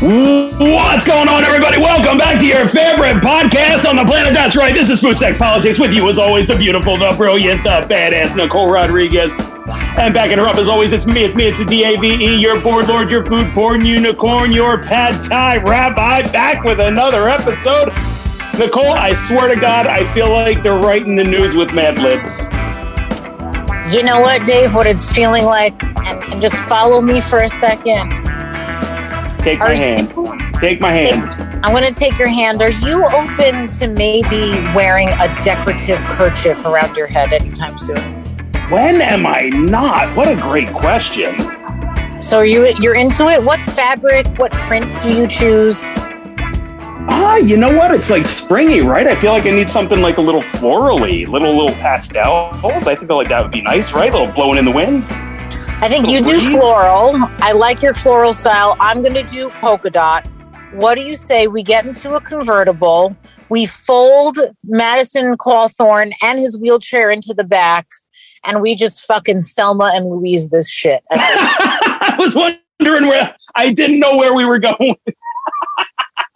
What's going on, everybody? Welcome back to your favorite podcast on the planet. That's right. This is Food Sex Politics with you, as always, the beautiful, the brilliant, the badass Nicole Rodriguez. And backing her up, as always, it's me, it's me, it's the D-A-V-E, your board lord, your food porn unicorn, your pad thai rabbi, back with another episode. Nicole, I swear to God, I feel like they're writing the news with Mad Libs. You know what, Dave? What it's feeling like, and, and just follow me for a second. Take my Are you- hand. Take my hand. I'm going to take your hand. Are you open to maybe wearing a decorative kerchief around your head anytime soon? When am I not? What a great question. So are you you're into it? What fabric? What print do you choose? Ah, you know what? It's like springy, right? I feel like I need something like a little florally, little little pastels. I feel like that would be nice, right? A little blowing in the wind. I think you do floral. I like your floral style. I'm going to do polka dot. What do you say we get into a convertible? We fold Madison Cawthorn and his wheelchair into the back, and we just fucking Thelma and Louise this shit. I was wondering where I didn't know where we were going.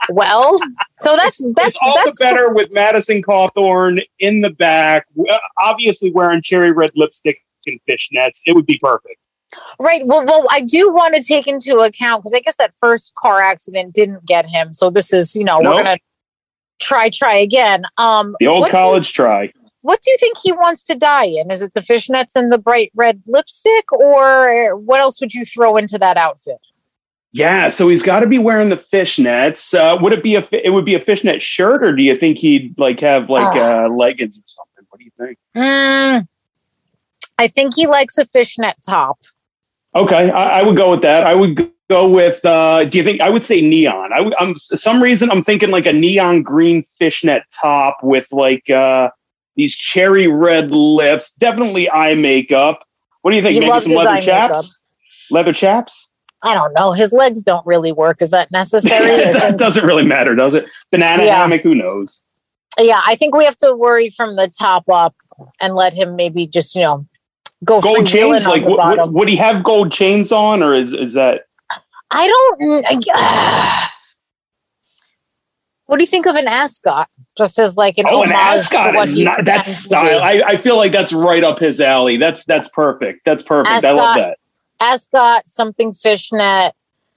well, so that's that's it's all that's the better with Madison Cawthorn in the back, obviously wearing cherry red lipstick and fishnets. It would be perfect. Right. Well, well, I do want to take into account because I guess that first car accident didn't get him. So this is, you know, Nope. we're gonna try, try again. Um, The old what do you- college try. what do you think he wants to die in? Is it the fishnets and the bright red lipstick, or what else would you throw into that outfit? Yeah, so he's got to be wearing the fishnets. Uh, would it be a? It would be a fishnet shirt, or do you think he'd like have like Ah. uh, leggings or something? What do you think? Mm, I think he likes a fishnet top. Okay, I, I would go with that. I would go with. Uh, do you think? I would say neon. I would. I'm some reason I'm thinking like a neon green fishnet top with like uh, these cherry red lips. Definitely eye makeup. What do you think? He Maybe some leather chaps. Leather chaps. I don't know. His legs don't really work. Is that necessary? I that doesn't really matter, does it? Banana Yeah. hammock. Who knows? yeah, I think we have to worry from the top up and let him maybe just you know go Gold chains. Like, the would, would, he have gold chains on, or is is that? I don't. what do you think of an ascot? Just as like an Oh, an ascot is not. That's style. I, I feel like that's right up his alley. That's that's perfect. That's perfect. I love Ascot, that. ascot, something fishnet.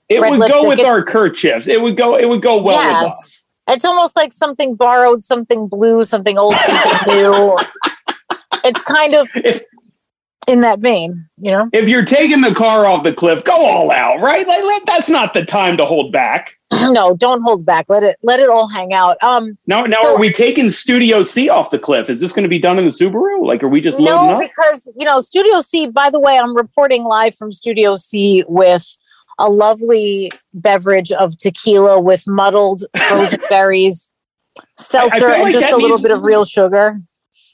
It would go lipstick, with our kerchiefs. It would go. It would go well with Yes. us. It's almost like something borrowed, something blue, something old, something new. It's kind of If in that vein, you know. if you're taking the car off the cliff, go all out, right? Like let- that's not the time to hold back. no, don't hold back. Let it let it all hang out. Um, Now, now So- are we taking Studio C off the cliff? Is this going to be done in the Subaru? Like, are we just loading no, up? because you know, Studio C. By the way, I'm reporting live from Studio C with a lovely beverage of tequila with muddled frozen berries, seltzer, feel and just a little bit of real sugar.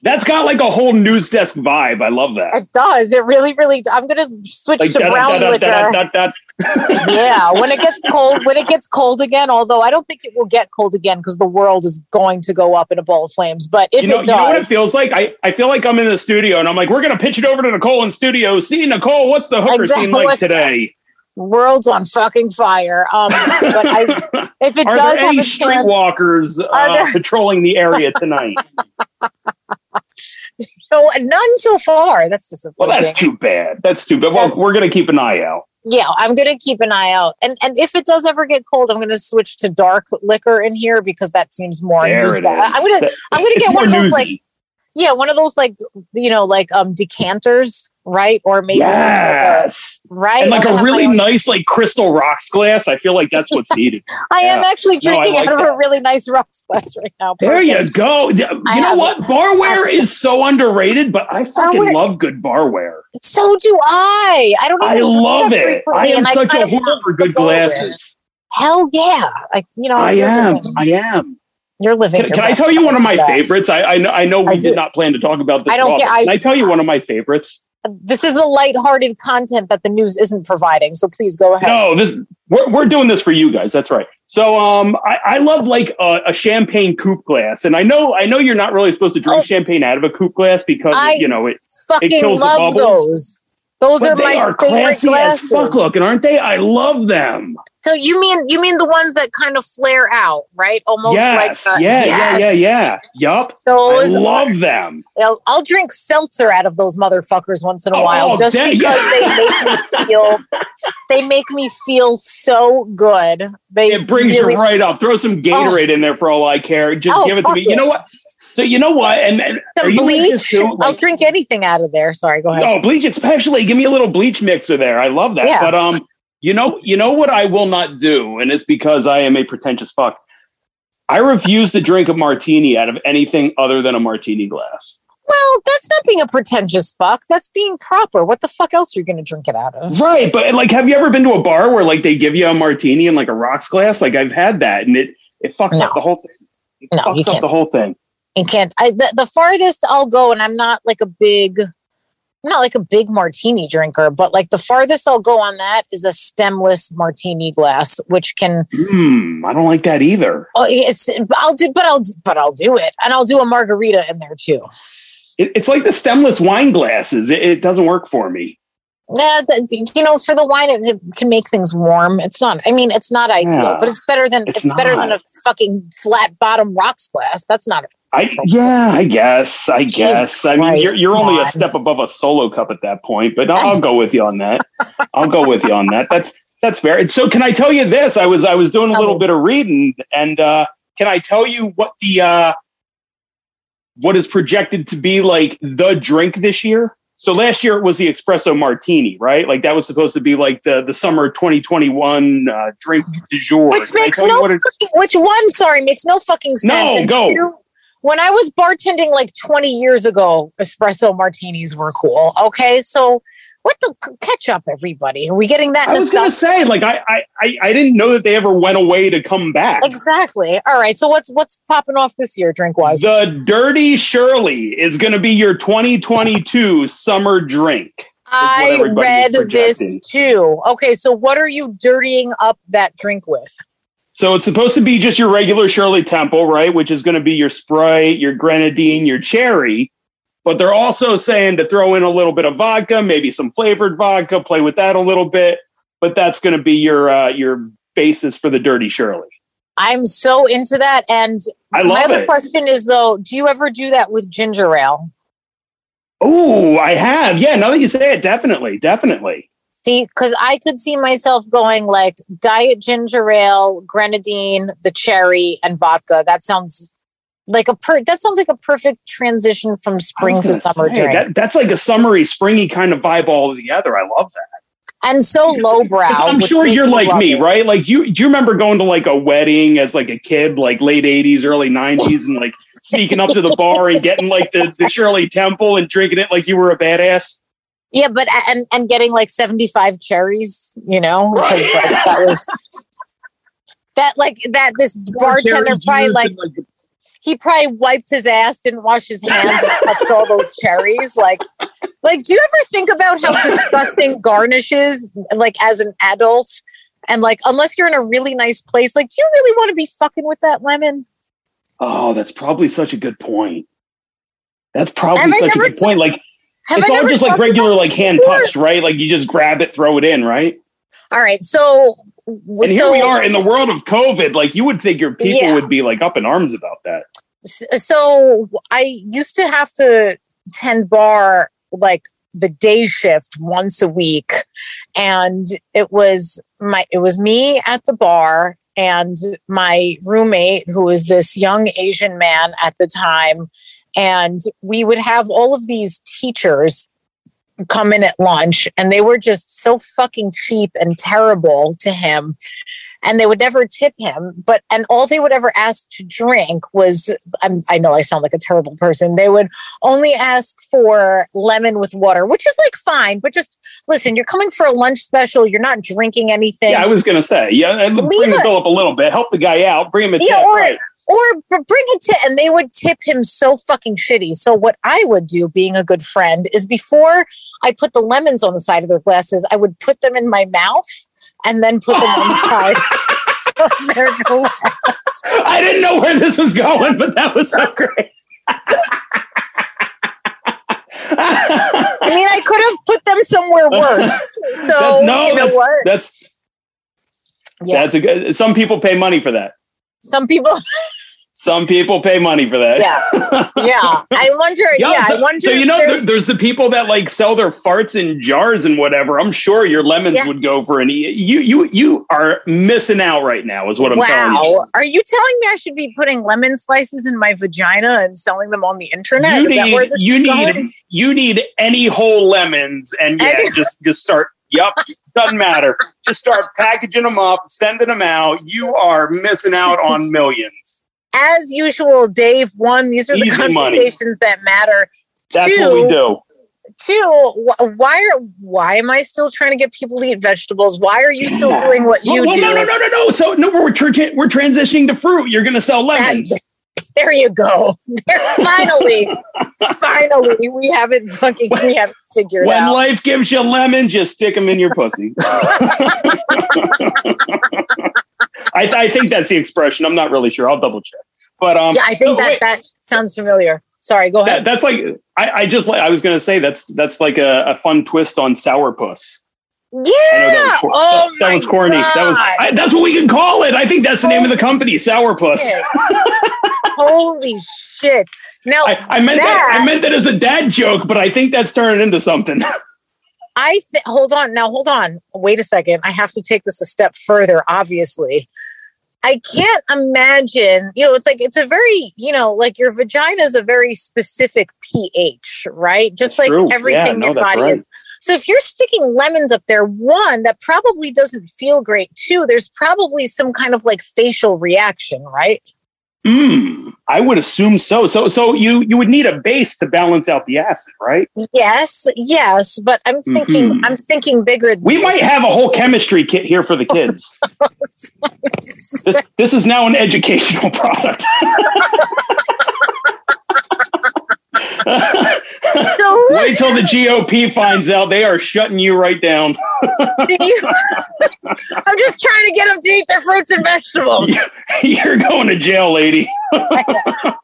That's got like a whole news desk vibe. I love that. It does. It really, really. I'm gonna switch Like to da- brown da- liquor. da- yeah, when it gets cold, when it gets cold again. Although I don't think it will get cold again because the world is going to go up in a ball of flames. But if You know, it does, you know what it feels like? I, I feel like I'm in the studio and I'm like, we're going to pitch it over to Nicole in studio. See, Nicole, what's the hooker Exactly. scene like today? world's on fucking fire. Um, but I, if it Are does there have any a chance, streetwalkers uh, patrolling the area tonight? no, none so far. That's disappointing. well, that's too bad. That's too bad. Well, That's- we're going to keep an eye out. yeah, I'm gonna keep an eye out, and and if it does ever get cold, I'm gonna switch to dark liquor in here because that seems more. There it is. I'm gonna That- I'm gonna get one of those like yeah, one of those like you know like um decanters, right? Or maybe like a- Yes. right, And like a really nice, like crystal rocks glass. I feel like that's what's needed. I am Yeah. actually No, drinking like out of a really nice rocks glass right now. There you go. You I know what? Barware is so underrated, but I fucking Barware- love good barware. So do I. I don't. Even I love it. I am such kind a whore for good glasses. Hell yeah! I you know I am. living- I am. You're living. Can, your can I tell you one of my life. favorites? I, I know. I know we I did not plan to talk about this. I don't all, I- Can I tell you one of my favorites? This is the lighthearted content that the news isn't providing. So please go ahead. No, this we're, we're doing this for you guys. That's right. So um, I, I love like a, a champagne coupe glass, and I know I know you're not really supposed to drink Oh. champagne out of a coupe glass because I- you know it. Fucking kills the bubbles. those. Those But are they my are favorite classy glasses. as fuck looking, aren't they? I love them. So you mean you mean the ones that kind of flare out, right? Almost yes, like yeah, yes. yeah, yeah, yeah. Yup. I Those love them. I'll, I'll drink seltzer out of those motherfuckers once in a Oh, while, oh, just damn, because yeah. they make me feel. They make me feel so good. They It brings really, you right up. Throw some Gatorade in there for all I care. Just Oh, give it to me. You know what? So you know what? And, and are Some you bleach. too? I'll drink anything out of there. Sorry, go ahead. oh, bleach, especially. Give me a little bleach mixer there. I love that. Yeah. But um, you know, you know what I will not do, and it's because I am a pretentious fuck. I refuse to drink a martini out of anything other than a martini glass. Well, that's not being a pretentious fuck. That's being proper. What the fuck else are you going to drink it out of? Right, but like, have you ever been to a bar where like they give you a martini in like a rocks glass? Like I've had that, and it it fucks No. up the whole thing. It No, you fucks up the whole thing. and can't I the, the farthest I'll go and I'm not like a big I'm not like a big martini drinker, but like the farthest I'll go on that is a stemless martini glass, which can Hmm, I don't like that either. oh, it's I'll do but I'll but I'll do it. And I'll do a margarita in there too. It, it's like the stemless wine glasses. It, it doesn't work for me. Yeah, th- you know, for the wine, it, it can make things warm. It's not. I mean, it's not ideal, Yeah, but it's better than it's it's, better than a fucking flat bottom rocks glass. That's not. I yeah, I guess. I Jesus guess. I mean, you're you're only a step above a solo cup at that point, but I'll, I'll go with you on that. I'll go with you on that. That's that's fair. And so, can I tell you this? I was I was doing a little bit of reading, and uh, can I tell you what the uh, what is projected to be like the drink this year? So last year it was the espresso martini, right? Like that was supposed to be like the the summer 2021 uh, drink du jour. Which makes no fucking, which one? Sorry, makes no fucking sense. No, And go. two, When I was bartending like 20 years ago, espresso martinis were cool. Okay, so what the catch up, everybody? Are we getting that? I was gonna say, like, I, I, I I didn't know that they ever went away to come back. Exactly. All right. So what's what's popping off this year, drink wise? The Dirty Shirley is going to be your 2022 summer drink. I read this too. Okay, so what are you dirtying up that drink with? So it's supposed to be just your regular Shirley Temple, right? Which is going to be your Sprite, your Grenadine, your Cherry. But they're also saying to throw in a little bit of vodka, maybe some flavored vodka, play with that a little bit. But that's going to be your uh, your basis for the Dirty Shirley. I'm so into that. And my other it. question is though, do you ever do that with ginger ale? Oh, I have. Yeah, now that you say it, definitely, definitely. See, because I could see myself going like diet ginger ale, grenadine, the cherry, and vodka. That sounds like a per. That sounds like a perfect transition from spring to summer say, drink, that- that's like a summery, springy kind of vibe all together. I love that. and so lowbrow. I'm sure you're like me, it. right? Like you, do you remember going to like a wedding as like a kid, like late '80s, early '90s, and like sneaking up to the bar and getting like the, the Shirley Temple and drinking it like you were a badass? Yeah, but and and getting like seventy five cherries, you know, Right. like, that was that like that. This bartender probably like like, he probably wiped his ass, didn't wash his hands, and touched all those cherries. Like, like, do you ever think about how disgusting garnishes, like as an adult, and like unless you're in a really nice place, like, do you really want to be fucking with that lemon? oh, that's probably such a good point. That's probably Have such a good point. Like Have it's I all just like regular, like hand touched, right? Like you just grab it, throw it in, right? All right, so And here so, we are in the world of COVID. Like you would think your people Yeah. would be like up in arms about that. so I used to have to tend bar like the day shift once a week and it was my it was me at the bar and my roommate who was this young asian man at the time and we would have all of these teachers come in at lunch and they were just so fucking cheap and terrible to him and they would never tip him. But and all they would ever ask to drink was I'm, i know i sound like a terrible person they would only ask for lemon with water which is like fine but just listen you're coming for a lunch special you're not drinking anything. Yeah, I was gonna say, yeah, and bring the bill up a little bit, help the guy out, bring him a Yeah, tip, or- right? Or bring a tip and they would tip him so fucking shitty so what i would do being a good friend is before i put the lemons on the side of their glasses i would put them in my mouth and then put them on the side of their glass I didn't know where this was going, but that was so great. I mean, I could have put them somewhere worse. So That- no, you know that's, what? that's Yeah. That's a good. Some people pay money for that. Some people, Some people pay money for that. Yeah. yeah. I wonder. Yo, yeah, so, I wonder. so you know, there's- there's the people that like sell their farts in jars and whatever. I'm sure your lemons Yes. would go for an. E- you you you are missing out right now. Is what I'm telling you. wow. Are you telling me I should be putting lemon slices in my vagina and selling them on the internet? You Is that where need you is need going? you need any whole lemons and yeah, Any- just just start. Yep, doesn't matter. Just start packaging them up, sending them out. You are missing out on millions. As usual, Dave. One, these are the Easy money. conversations that matter. That's Two, what we do. Two, why are why am I still trying to get people to eat vegetables? Why are you still doing what oh, you well, well, do? no, no, no, no, no. So no, we're tra- we're transitioning to fruit. You're going to sell lemons. There you go. There, finally, finally, we haven't fucking we haven't When out. life gives you lemons, just stick them in your pussy. I, I think that's the expression. I'm not really sure. I'll double check. But um, yeah, I think so that wait, that sounds familiar. Sorry, go that, ahead. that's like I, I just like I was going to say that's that's like a, a fun twist on sourpuss. yeah. That was, cor- oh that, that was corny. That was I, that's what we can call it. I think that's the name of the company, sourpuss. Holy shit! Now I, I meant that. That- I meant that as a dad joke, but I think that's turning into something. I th- hold on now. Hold on. Wait a second. I have to take this a step further. Obviously, I can't imagine. You know, it's like it's a very you know, like your vagina is a very specific pH, right? Just That's like true. everything Yeah, your that's body right. is. So if you're sticking lemons up there, one that probably doesn't feel great. Two, there's probably some kind of like facial reaction, right? Mm, I would assume so. So so you you would need a base to balance out the acid, right? Yes, yes, but I'm thinking. Mhm. I'm thinking bigger. We might have a whole chemistry kit here for the kids. this this is now an educational product. so Wait till the GOP finds out they are shutting you right down. do you? I'm just trying to get them to eat their fruits and vegetables. You're going to jail, lady.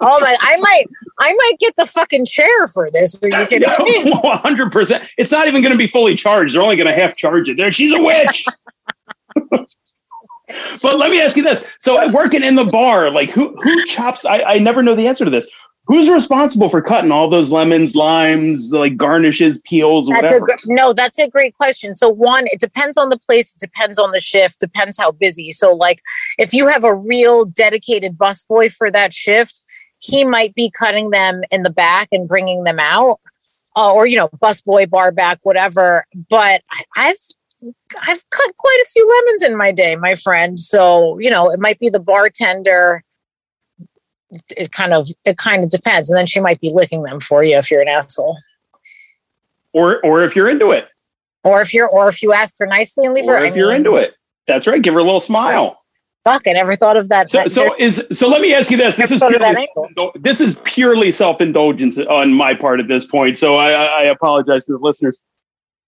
Oh my! I might, I might get the fucking chair for this. Are you me? One hundred percent. It's not even going to be fully charged. They're only going to half charge it. There, she's a witch. but let me ask you this: so working in the bar, like who who chops? I, I never know the answer to this. Who's responsible for cutting all those lemons, limes, like garnishes, peels, That's a whatever? gr- no. That's a great question. So one, it depends on the place. It depends on the shift. Depends how busy. So like, if you have a real dedicated busboy for that shift, he might be cutting them in the back and bringing them out, uh, or you know, busboy, bar back, whatever. But I, I've I've cut quite a few lemons in my day, my friend. So you know, it might be the bartender. It kind of it kind of depends, and then she might be licking them for you if you're an asshole. or or if you're into it, Or if you're, or if you ask her nicely and leave or her. if you're into it. That's right. Give her a little smile. Fuck, I never thought of that. So, that- so is so. Let me ask you this: This is Never thought of purely, this is purely self-indulgence on my part at this point. So I, I I apologize to the listeners.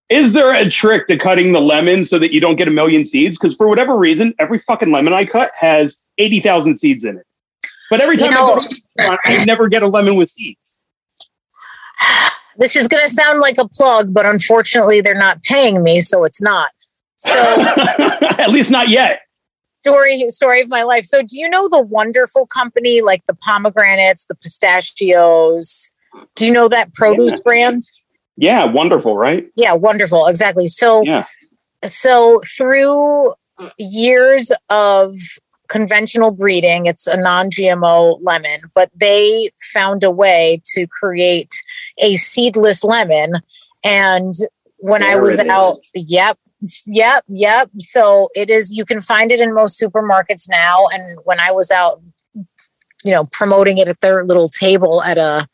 Is there a trick to cutting the lemon so that you don't get a million seeds? Because for whatever reason, every fucking lemon I cut has eighty thousand seeds in it. But every You time know- I go to a restaurant, I never get a lemon with seeds. this is going to sound like a plug, but unfortunately, they're not paying me, so it's not. So, at least not yet. story story of my life. So, do you know the wonderful company like the pomegranates, the pistachios? Do you know that produce Yeah. brand? Yeah, wonderful, right? Yeah, wonderful. Exactly. So, Yeah. so through years of conventional breeding, it's a non-GMO lemon, but they found a way to create a seedless lemon. And when I was it is. out, yep, yep, yep. So it is. You can find it in most supermarkets now. And when I was out. You know, promoting it at their little table at a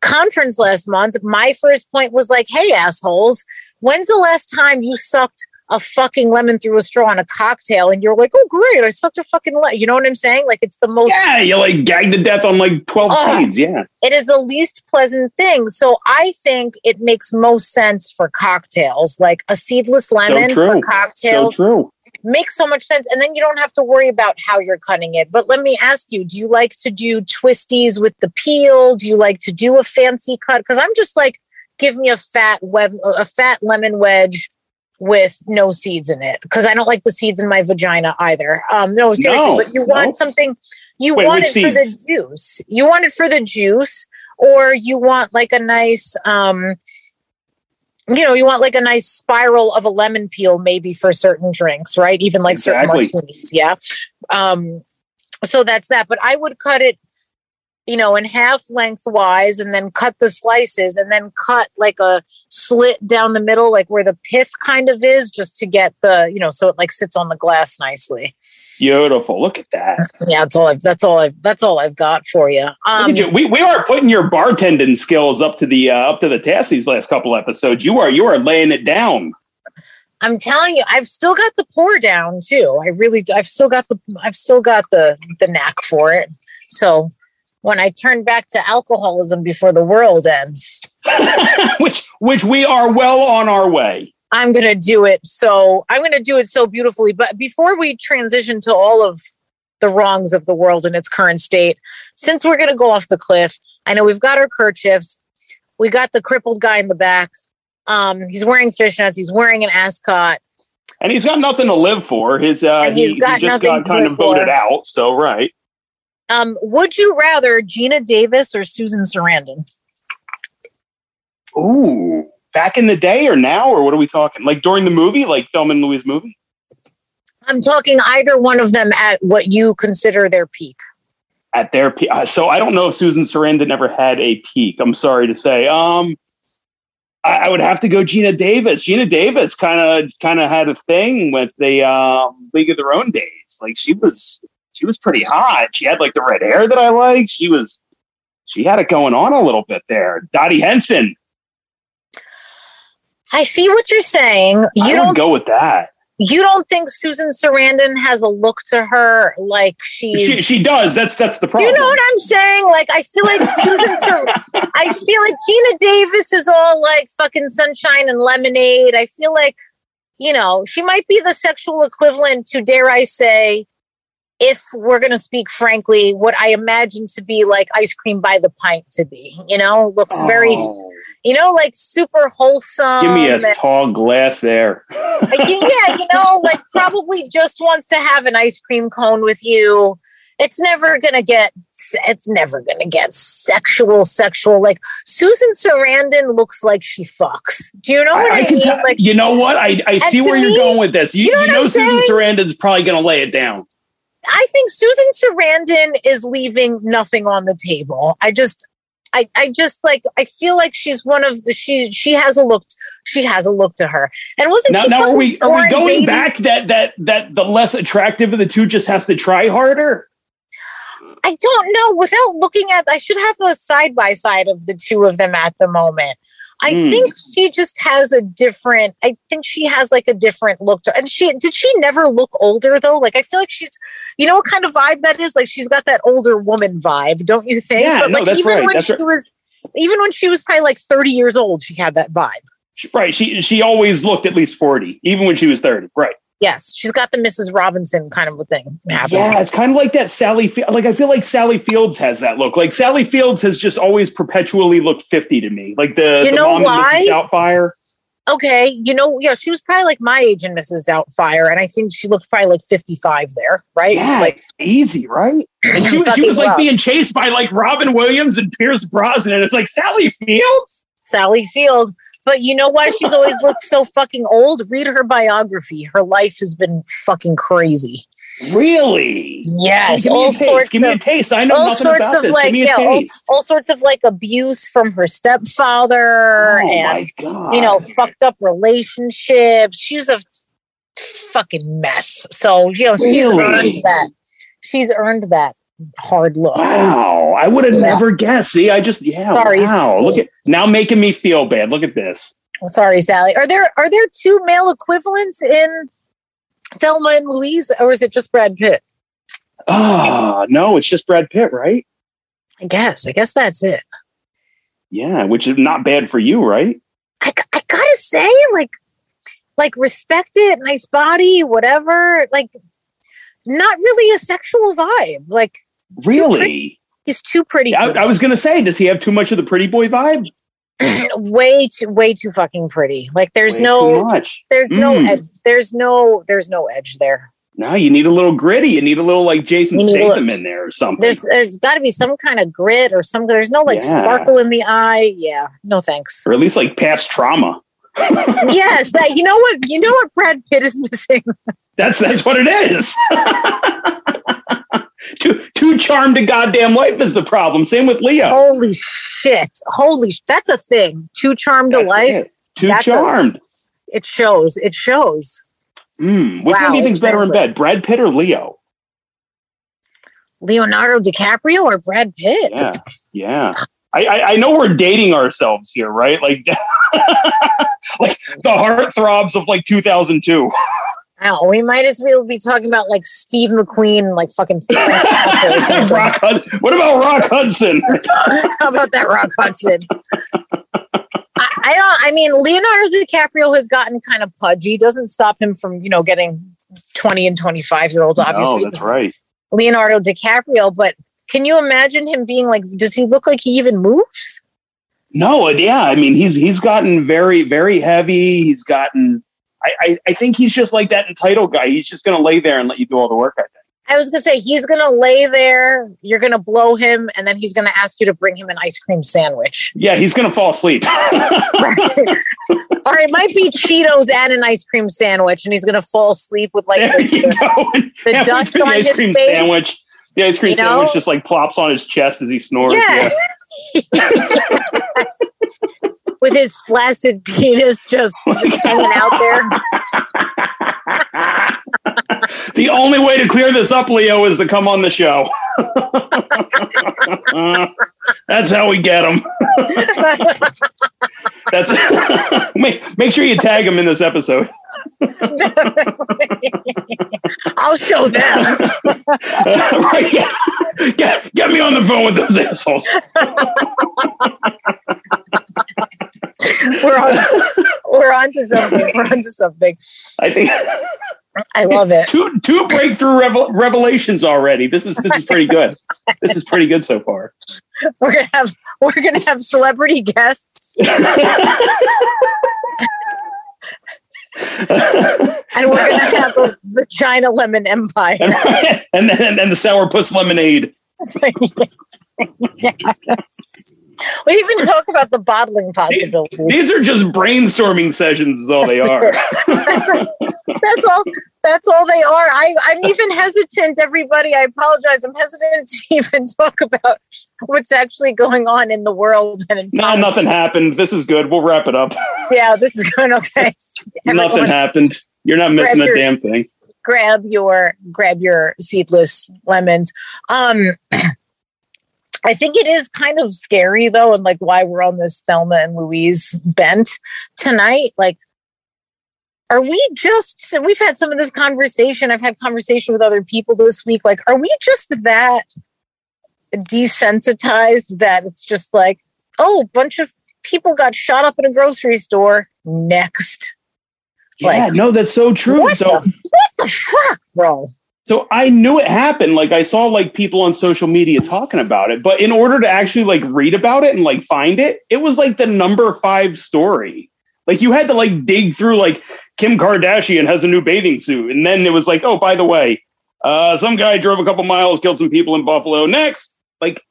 conference last month. My first point was like, "Hey, assholes, when's the last time you sucked a fucking lemon through a straw in a cocktail and you're like, oh, great, I sucked a fucking lemon. You know what I'm saying? Like, it's the most, Yeah, you like gagged to death on like twelve Ugh. seeds. Yeah. it is the least pleasant thing. So I think it makes most sense for cocktails. Like a seedless lemon true. for So cocktails true. makes so much sense. And then you don't have to worry about how you're cutting it. But let me ask you, do you like to do twisties with the peel? Do you like to do a fancy cut? Because I'm just like, give me a fat web, a fat lemon wedge with no seeds in it because I don't like the seeds in my vagina either. Um, no, seriously, No, but you want no. something. You Wait, want it for the juice. You want it for the juice, or you want like a nice, um, you know, you want like a nice spiral of a lemon peel, maybe for certain drinks, right? Even like Exactly. certain martinis, yeah. Um, so that's that. But I would cut it you know, in half lengthwise and then cut the slices and then cut like a slit down the middle, like where the pith kind of is, just to get the, you know, so it like sits on the glass nicely. Beautiful. Look at that. Yeah, that's all I've that's all I've that's all I've got for you. Um you. We, we are putting your bartending skills up to the uh, up to the test these last couple episodes. You are you are laying it down. I'm telling you, I've still got the pour down too. I really I've still got the I've still got the the knack for it. So when I turn back to alcoholism before the world ends, which which we are well on our way. I'm going to do it. So I'm going to do it so beautifully. But before we transition to all of the wrongs of the world in its current state, since we're going to go off the cliff, I know we've got our kerchiefs. We got the crippled guy in the back. Um, he's wearing fishnets. He's wearing an ascot. And he's got nothing to live for. His uh he, he's he got just nothing got to kind of voted out. So right. Um, would you rather Geena Davis or Susan Sarandon? Ooh. Back in the day or now or what are we talking? Like during the movie, like filming Louise movie? I'm talking either one of them at what you consider their peak. At their peak. Uh, so I don't know if Susan Sarandon ever had a peak. I'm sorry to say. Um I, I would have to go Geena Davis. Geena Davis kind of kind of had a thing with the um, League of Their Own days. Like she was she was pretty hot. She had like the red hair that I like. She was she had it going on a little bit there. Dottie Hinson. I see what you're saying. You I don't go with that. you don't think Susan Sarandon has a look to her like she's She she does. That's that's the problem. you know what I'm saying? Like, I feel like Susan, Sar- I feel like Geena Davis is all like fucking sunshine and lemonade. I feel like, you know, she might be the sexual equivalent to, dare I say, if we're going to speak frankly, what I imagine to be like ice cream by the pint to be, you know, looks very, Oh, you know, like super wholesome. give me a and- tall glass there. Uh, yeah, you know, like probably just wants to have an ice cream cone with you. It's never gonna get. It's never gonna get sexual. Sexual. Like Susan Sarandon looks like she fucks. Do you know what I, can mean? tell- like you know what? I, I see to where you're going with this. You, you know you know Susan saying? Sarandon's probably going to lay it down. I think Susan Sarandon is leaving nothing on the table. I just. I, I just like I feel like she's one of the she she has a look she has a look to her and wasn't Now, she now are we are we going Beatty? back that that that the less attractive of the two just has to try harder? I don't know. Without looking at, I should have a side by side of the two of them at the moment. I Hmm. think she just has a different. I think she has like a different look to. And she did she never look older though? Like I feel like she's, you know, what kind of vibe that is. Like she's got that older woman vibe, don't you think? Yeah, but no, like that's even right, when that's she right. was, even when she was probably like thirty years old, she had that vibe. Right. She she always looked at least 40, even when she was 30. Right. Yes, she's got the Mrs. Robinson kind of a thing happening. Yeah, it's kind of like that Sally like I feel like Sally Fields has that look. Like Sally Fields has just always perpetually looked 50 to me. Like the, You the know mom why? Mrs. Doubtfire. Okay, you know, yeah, she was probably like my age in Mrs. Doubtfire, and I think she looked probably like fifty-five there, right? Yeah, Like easy, right? And she, was- she was like love. being chased by like Robin Williams and Pierce Brosnan. It's like Sally Fields. Sally Fields. But you know why she's always looked so fucking old? Read her biography. Her life has been fucking crazy. Really? Yes, Give me all a taste. sorts Give me a taste. I know all nothing sorts about of this. like Give me a yeah, all, all sorts of like abuse from her stepfather oh and you know fucked up relationships. She was a fucking mess. So you know she's Really? earned that. She's earned that hard look. Wow, I would have Yeah. never guessed. See, I just yeah. Sorry. Wow, look at now making me feel bad. Look at this. Sorry, Sally. Are there are there two male equivalents in Thelma and Louise, or is it just Brad Pitt? Oh no, it's just Brad Pitt, right? I guess. I guess that's it. Yeah, which is not bad for you, right? I, I gotta say, like, like respect it, nice body, whatever. Like, not really a sexual vibe. Like, Really? he's too pretty. I, for me. I was gonna say, does he have too much of the pretty boy vibe? way too way too fucking pretty. Like there's Way no there's no Mm. edge, there's no there's no edge there. No, you need a little gritty. You need a little like Jason a little- Statham in there or something. There's there's got to be some kind of grit or some there's no like Yeah. sparkle in the eye. Yeah, no thanks. or at least like past trauma. yes, that you know what you know what Brad Pitt is missing. That's that's what it is. too too charmed to goddamn life is the problem. Same with Leo. Holy shit! Holy, sh- that's a thing. Too charmed to That's life. it. Too That's a- charmed. It shows. It shows. Mm, which Wow, one do you think's better in bed, Brad Pitt or Leo? Leonardo DiCaprio or Brad Pitt? Yeah, yeah. I, I, I know we're dating ourselves here, right? Like, like the heartthrobs of like 2002. Wow, we might as well be talking about like Steve McQueen, like fucking. Frank Zappa or something. Rock Hud- what about Rock Hudson? How about that, Rock Hudson? I, I don't. I mean, Leonardo DiCaprio has gotten kind of pudgy. Doesn't stop him from you know getting twenty and twenty five year olds. Obviously, No, that's right. Leonardo DiCaprio. But can you imagine him being like? Does he look like he even moves? No, yeah. I mean, he's he's gotten very very heavy. He's gotten. I, I, I think he's just like that entitled guy. He's just going to lay there and let you do all the work. I think. I was gonna say he's gonna lay there. You're gonna blow him, and then he's gonna ask you to bring him an ice cream sandwich. Yeah, he's going to fall asleep. or it might be Cheetos and an ice cream sandwich, and he's gonna fall asleep with like there you the, the dust the on ice his cream face. sandwich. The ice cream You know? sandwich just like plops on his chest as he snores. Yeah. with his flaccid penis just, oh just hanging out there. the only way to clear this up, Leo, is to come on the show. That's how we get him. That's make make sure you tag him in this episode. I'll show them. right? Yeah. Get, get me on the phone with those assholes. We're on. We're on to something. We're on to something. I think I love it. two two breakthrough revel- revelations already. This is this is pretty good. This is pretty good so far. We're gonna have we're gonna have celebrity guests, and we're gonna have a China lemon empire. and then and the sourpuss lemonade. yes. We even talk about the bottling possibilities. These are just brainstorming sessions, is all they are. That's all. That's all they are. I, I'm even hesitant. Everybody, I apologize. I'm hesitant to even talk about what's actually going on in the world and no, politics. nothing happened. This is good. We'll wrap it up. Yeah, this is going okay. nothing happened. You're not missing a damn thing. grab your grab your seedless lemons. Um, I think it is kind of scary though, and like why we're on this Thelma and Louise bent tonight. Like, are we just? We've had some of this conversation. I've had conversation with other people this week. Like, are we just that desensitized that it's just like, oh, a bunch of people got shot up in a grocery store. Next, Yeah, Like, no, that's so true. what, So the, what the fuck, bro? So I knew it happened. Like I saw like people on social media talking about it, but in order to actually like read about it and like find it, it was like the number five story. Like you had to like dig through like Kim Kardashian has a new bathing suit, and then it was like, oh, by the way, uh, some guy drove a couple miles, killed some people in Buffalo. Next, like,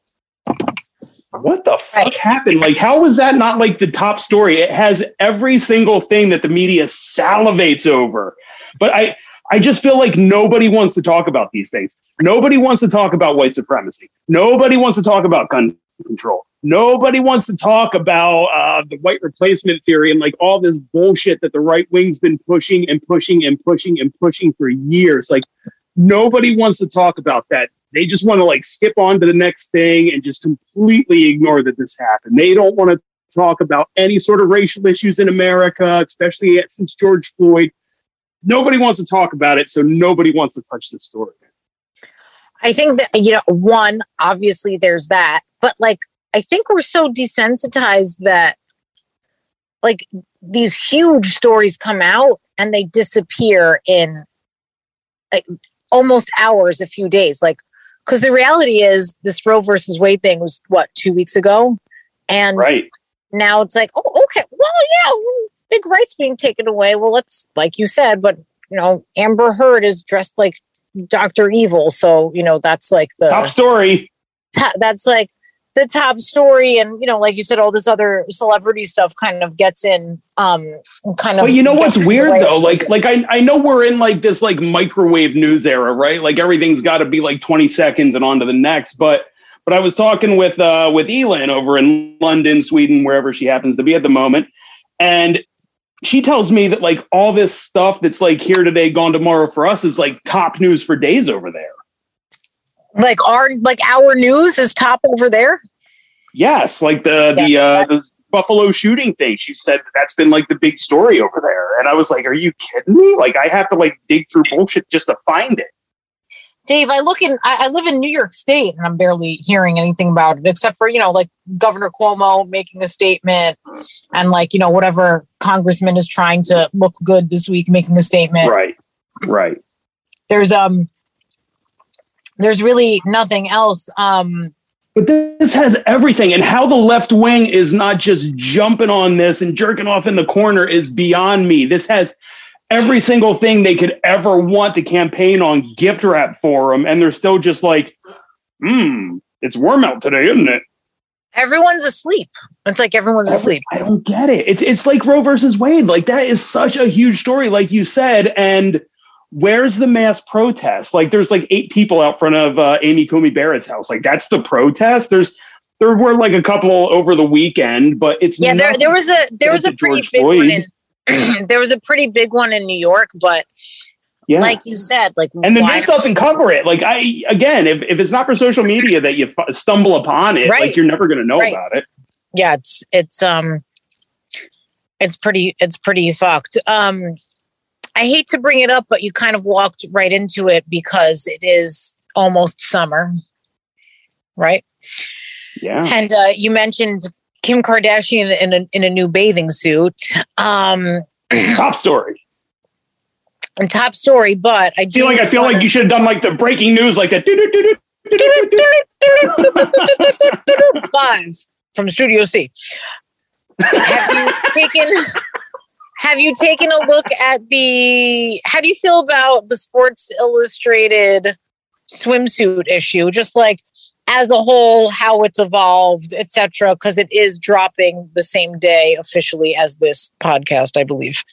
what the fuck Right. happened? Like, how was that not like the top story? It has every single thing that the media salivates over, but I. I just feel like nobody wants to talk about these things. Nobody wants to talk about white supremacy. Nobody wants to talk about gun control. Nobody wants to talk about uh, the white replacement theory and like all this bullshit that the right wing's been pushing and pushing and pushing and pushing for years. Like nobody wants to talk about that. They just want to like skip on to the next thing and just completely ignore that this happened. They don't want to talk about any sort of racial issues in America, especially since George Floyd nobody wants to talk about it, so nobody wants to touch this story. I think that, you know, one, obviously there's that, but like, I think we're so desensitized that like these huge stories come out and they disappear in like almost hours, a few days. Like, because the reality is this Roe versus Wade thing was what, two weeks ago? And Right. now it's like, oh, okay, well, yeah, big rights being taken away. Well, let's, like you said, but you know, Amber Heard is dressed like Doctor Evil, so you know that's like the top story. Top, that's like the top story, and you know, like you said, all this other celebrity stuff kind of gets in. Um, kind of. But you know what's weird though? Like, like I, I know we're in like this like microwave news era, right? Like everything's got to be like twenty seconds and on to the next, but. But I was talking with uh, with Elin over in London, Sweden, wherever she happens to be at the moment, and she tells me that like all this stuff that's like here today, gone tomorrow for us is like top news for days over there. Like our like our news is top over there. Yes, like the yeah. the uh, the Buffalo shooting thing. She said that that's been like the big story over there, and I was like, "Are you kidding me? Like I have to like dig through bullshit just to find it." Dave, I look in, I, I, live in New York State and I'm barely hearing anything about it except for, you know, like Governor Cuomo making a statement and like, you know, whatever congressman is trying to look good this week making a statement. Right. Right. There's, um, there's really nothing else. Um, but this has everything. And how the left wing is not just jumping on this and jerking off in the corner is beyond me. This has every single thing they could ever want to campaign on gift wrap for them, and they're still just like, hmm, it's warm out today, isn't it? Everyone's asleep. It's like everyone's asleep. I don't get it. It's it's like Roe versus Wade. Like that is such a huge story, like you said. And where's the mass protest? Like there's like eight people out front of uh, Amy Coney Barrett's house. Like that's the protest. There's there were like a couple over the weekend, but it's yeah. There, there was a there was a pretty George big Floyd. one in there was a pretty big one in New York, but yeah. like you said, like and the news doesn't cover it. Like I again, if, if it's not for social media that you f- stumble upon it, right. like you're never going to know right. about it. Yeah, it's it's um, it's pretty it's pretty fucked. Um, I hate to bring it up, but you kind of walked right into it because it is almost summer, right? Yeah. And uh, you mentioned Kim Kardashian in a, in a new bathing suit. Um, top story. And top story, but I feel like I feel like you should have done like the breaking news, like that. Live from Studio C. Have you taken? Have you taken a look at the? How do you feel about the Sports Illustrated swimsuit issue? Just like as a whole, how it's evolved, etc., because it is dropping the same day officially as this podcast, I believe.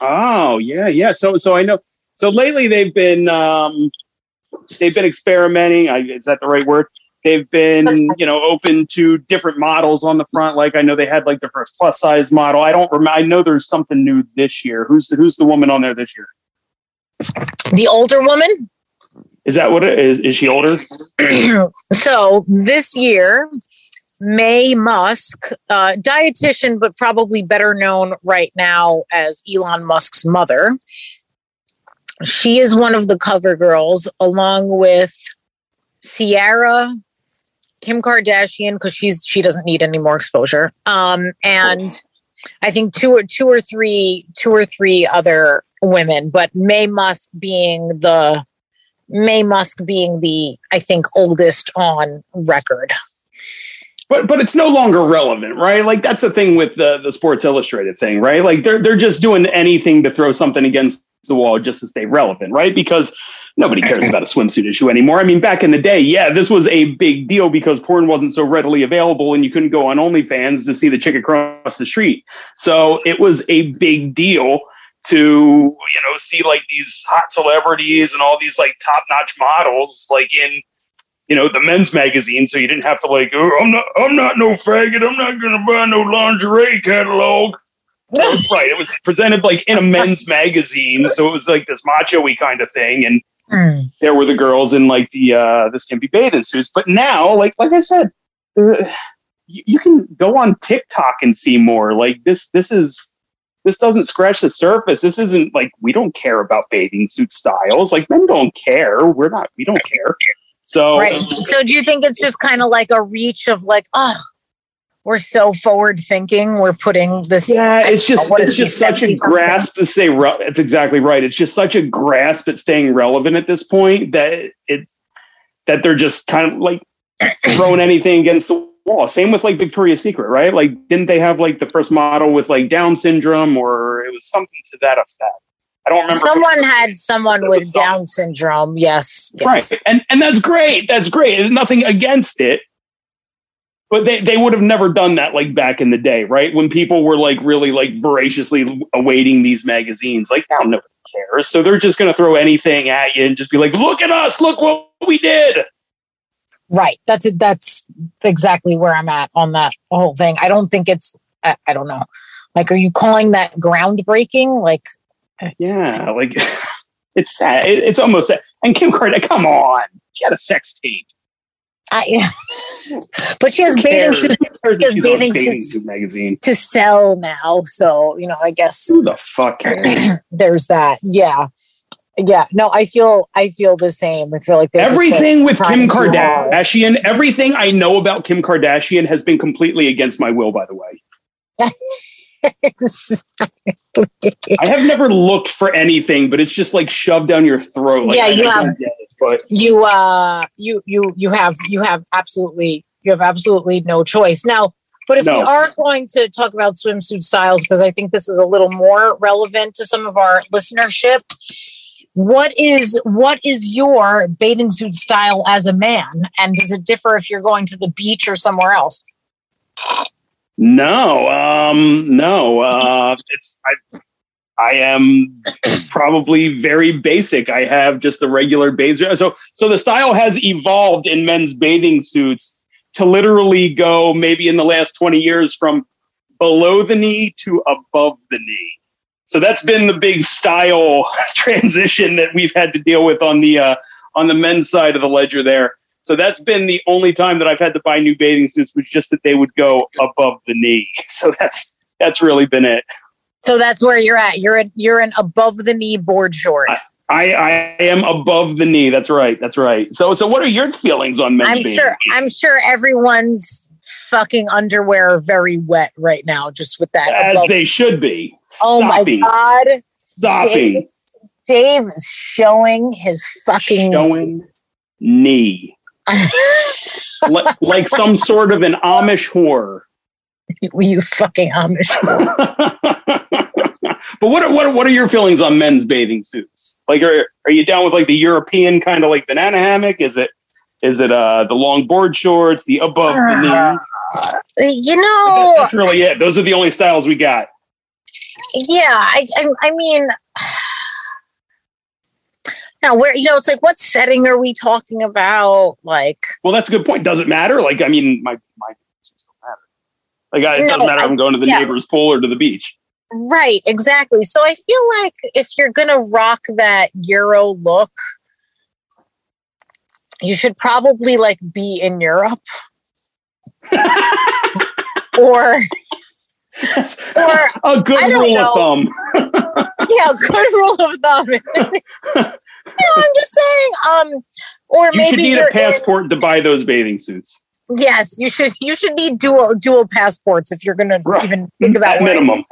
Oh yeah, yeah. So so I know. So lately they've been um, they've been experimenting. I, is that the right word? They've been you know open to different models on the front. Like I know they had like the first plus size model. I don't remember. I know there's something new this year. Who's the, who's the woman on there this year? The older woman. Is that what it is? Is she older? so this year, Maye Musk, uh, dietitian, but probably better known right now as Elon Musk's mother. She is one of the cover girls, along with Ciara, Kim Kardashian, because she's she doesn't need any more exposure, um, and I think two or two or three two or three other women, but Maye Musk being the Maye Musk being the, I think, oldest on record. But but it's no longer relevant, right? Like that's the thing with the the Sports Illustrated thing, right? Like they're they're just doing anything to throw something against the wall just to stay relevant, right? Because nobody cares about a swimsuit issue anymore. I mean, back in the day, yeah, this was a big deal because porn wasn't so readily available and you couldn't go on OnlyFans to see the chick across the street. So it was a big deal to you know see like these hot celebrities and all these like top notch models like in you know the men's magazine so you didn't have to like oh, i'm not i'm not no faggot. I'm not gonna buy no lingerie catalog. Right it was presented like in a men's magazine so it was like this macho-y kind of thing and mm. there were the girls in like the uh the skimpy bathing suits. But now like like i said you, you can go on tiktok and see more. Like this this is this doesn't scratch the surface. This isn't like we don't care about bathing suit styles. Like men don't care. We're not. We don't care. So right. So do you think it's just kind of like a reach of like, oh, we're so forward thinking. We're putting this. Yeah, it's just know, it's just such a grasp to say. Re- it's exactly right. It's just such a grasp at staying relevant at this point that it's that they're just kind of like throwing anything against the wall. Same with like Victoria's Secret, right? Like, didn't they have like the first model with like Down syndrome, or it was something to that effect? I don't remember. Someone had someone with Down syndrome. Yes, yes. Right. And and that's great. That's great. There's nothing against it. But they, they would have never done that like back in the day, right? When people were like really like voraciously awaiting these magazines. Like now nobody cares. So they're just gonna throw anything at you and just be like, look at us, look what we did. Right. That's it. That's exactly where I'm at on that whole thing. I don't think it's I, I don't know. Like, are you calling that groundbreaking? Like yeah, like it's sad. It, it's almost sad. And Kim Kardashian, come on, she had a sex tape. I, but she has Who bathing suits. She has she's on a bathing suits suit magazine. to sell now. So you know, I guess Who the fuck there's that. Yeah, yeah. No, I feel I feel the same. I feel like they're just, like, everything with Kim. Kardashian, everything I know about Kim Kardashian has been completely against my will. By the way, exactly. I have never looked for anything, but it's just like shoved down your throat. Like, Yeah, you have- it, but you uh you you you have you have absolutely you have absolutely no choice now but if we are going to talk about swimsuit styles because i think this is a little more relevant to some of our listenership what is what is your bathing suit style as a man and does it differ if you're going to the beach or somewhere else no, um, no. Uh, it's I. I am probably very basic. I have just the regular bathing. So, so the style has evolved in men's bathing suits to literally go maybe in the last 20 years from below the knee to above the knee. So that's been the big style transition that we've had to deal with on the uh, on the men's side of the ledger there. So that's been the only time that I've had to buy new bathing suits was just that they would go above the knee. So that's that's really been it. so that's where you're at you're in you're an above the knee board short I, I am above the knee. That's right. That's right. So so what are your feelings on men's i'm sure i'm sure everyone's fucking underwear are very wet right now just with that as above they should be. Oh my god, sopping, Dave is showing his fucking showing knee. like, like some sort of an Amish whore. you fucking Amish. Whore. but what are, what are, what are your feelings on men's bathing suits? Like, are are you down with like the European kind of like banana hammock? Is it is it uh the long board shorts, the above the knee? You know, That's really it. Those are the only styles we got. yeah. I, I, I mean, now where you know, it's like, what setting are we talking about? Like, Well, that's a good point. Does it matter? Like, I mean, my my don't matter. Like, I, it No, doesn't matter if I'm going to the yeah. neighbor's pool or to the beach. right, exactly. So I feel like if you're gonna rock that Euro look, you should probably like be in Europe or or a good rule know. of thumb. yeah, good rule of thumb. you know, I'm just saying. Um, or You maybe should need a passport to buy those bathing suits. yes, you should. You should need dual dual passports if you're going to even think about At minimum.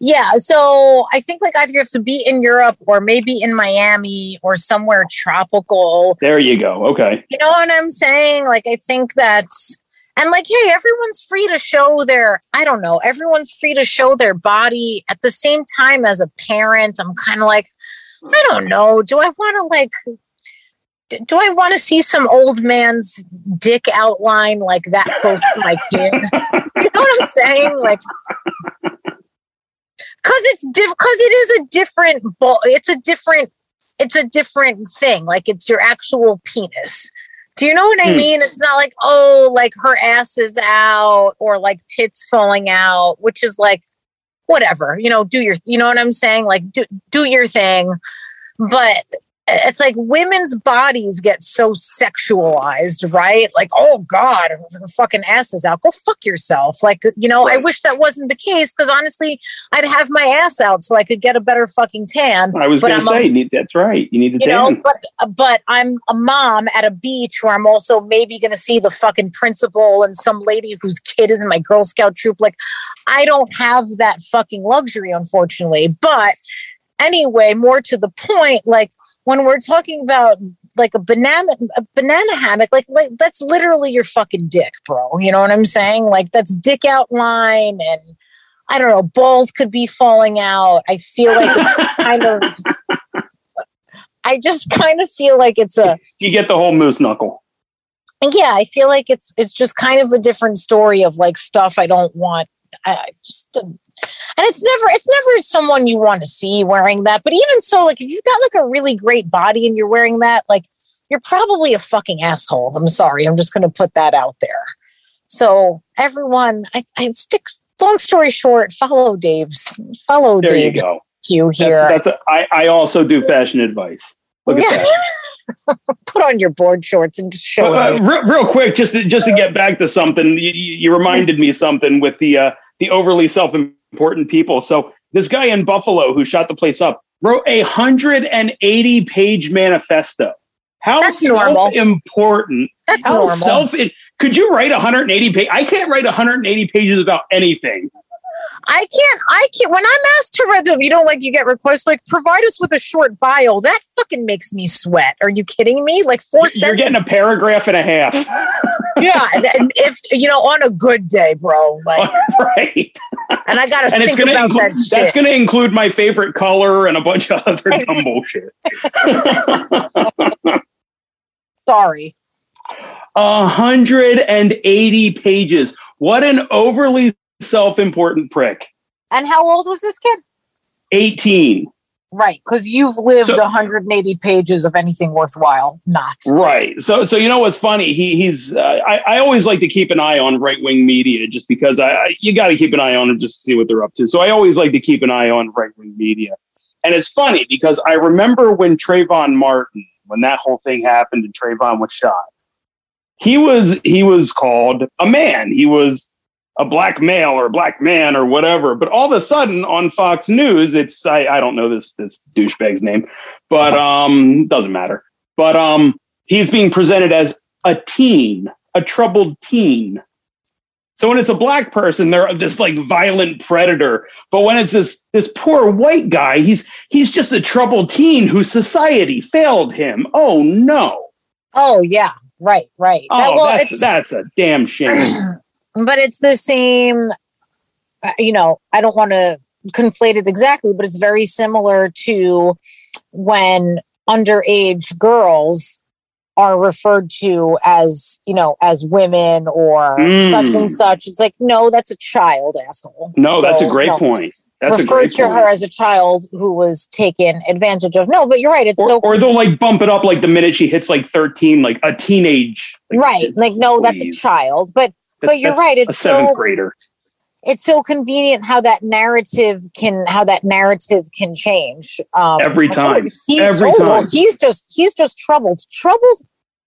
Yeah, so I think like either you have to be in Europe or maybe in Miami or somewhere tropical. There you go. Okay. You know what I'm saying? Like I think that's and like hey, everyone's free to show their I don't know, everyone's free to show their body at the same time as a parent. I'm kind of like I don't mm. know, do I want to like do I want to see some old man's dick outline like that close to my kid? You know what I'm saying? Like because it's diff because it is a different ball it's a different it's a different thing like it's your actual penis do you know what i Hmm. mean? It's not like oh like her ass is out or like tits falling out which is like whatever you know do your you know what i'm saying? Like do, do your thing. But it's like women's bodies get so sexualized, right? Like, oh God, her fucking ass is out. Go fuck yourself. Like, you know, I wish that wasn't the case because honestly, I'd have my ass out so I could get a better fucking tan. I was going to a- say, need, that's right. You need to You know, tan. but but I'm a mom at a beach where I'm also maybe going to see the fucking principal and some lady whose kid is in my Girl Scout troop. Like, I don't have that fucking luxury, unfortunately. But anyway, more to the point, like when we're talking about like a banana a banana hammock like, like that's literally your fucking dick bro. You know what i'm saying? Like that's dick outline and i don't know balls could be falling out. I feel like it's kind of i just kind of feel like it's a You get the whole moose knuckle. yeah i feel like it's it's just kind of a different story of like stuff i don't want. I just and it's never it's never someone you want to see wearing that but even so like if you've got like a really great body and you're wearing that like you're probably a fucking asshole i'm sorry i'm just going to put that out there so everyone i, I stick long story short follow dave's follow There you go. cue here That's, that's a, I, I also do fashion advice. Look at that. put on your board shorts and just show Uh, it real, real quick, just to, just to get back to something, you, you you reminded me something with the uh, the overly self important people. So this guy in Buffalo who shot the place up wrote a hundred and eighty page manifesto. How That's normal. self important? that's How normal self? Could you write 180 pages? I can't write 180 pages about anything. I can't. I can't. When I'm asked to read them, you know, like you get requests like provide us with a short bio. That fucking makes me sweat. Are you kidding me? Like 4 You're sentences. getting a paragraph and a half, yeah, and, and if you know, on a good day, bro. Like, right? and I got to And it's think going to about include that that's shit. to include my favorite color and a bunch of other dumb bullshit. Sorry. A hundred and eighty pages. What an overly self-important prick. And how old was this kid? 18. Right, because you've lived So- 180 pages of anything worthwhile. Not. Right. So, so you know what's funny? He, he's. Uh, I, I always like to keep an eye on right wing media, just because I, I you got to keep an eye on them just to see what they're up to. So I always like to keep an eye on right wing media, and it's funny because I remember when Trayvon Martin, when that whole thing happened and Trayvon was shot, he was he was called a man. He was a black male or a black man or whatever. But all of a sudden on Fox News, it's I, I don't know this this douchebag's name, but um doesn't matter. But um he's being presented as a teen, a troubled teen. So when it's a black person, they're this like violent predator. But when it's this this poor white guy, he's he's just a troubled teen whose society failed him. Oh no. Oh yeah. Right. Right. That- Oh, well, that's it's- that's a damn shame. but it's the same uh, you know i don't want to conflate it exactly but it's very similar to when underage girls are referred to as you know as women or Mm. such and such it's like no that's a child asshole No, that's a So, great point. That's a great to point. her as a child who was taken advantage of no but you're right it's or, so or they'll like bump it up like the minute she hits like 13, like a teenage. like, right like no that's a child but That's- but you're right A it's seventh so grader. it's so convenient how that narrative can how that narrative can change um Every time. he's, Every well, time. he's just he's just troubled troubled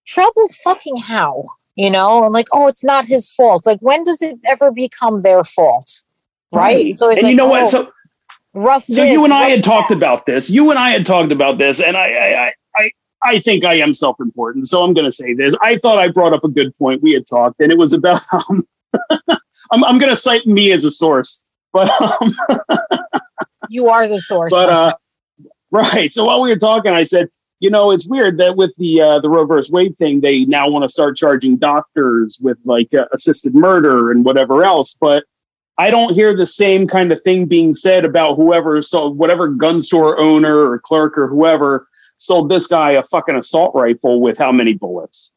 troubled fucking how you know and like oh it's not his fault like when does it ever become their fault right, so it's and like, you know oh, what? So rough so this, you and I had talked about this. You and I had talked about this, and I I I I, think I am self important. So I'm going to say this. I thought I brought up a good point. We had talked, and it was about. Um, I'm I'm going to cite me as a source, but um, you are the source but uh, right. So while we were talking, I said, you know, it's weird that with the uh, the Roe versus Wade thing, they now want to start charging doctors with like uh, assisted murder and whatever else, but. I don't hear the same kind of thing being said about whoever sold whatever gun store owner or clerk or whoever sold this guy a fucking assault rifle with how many bullets.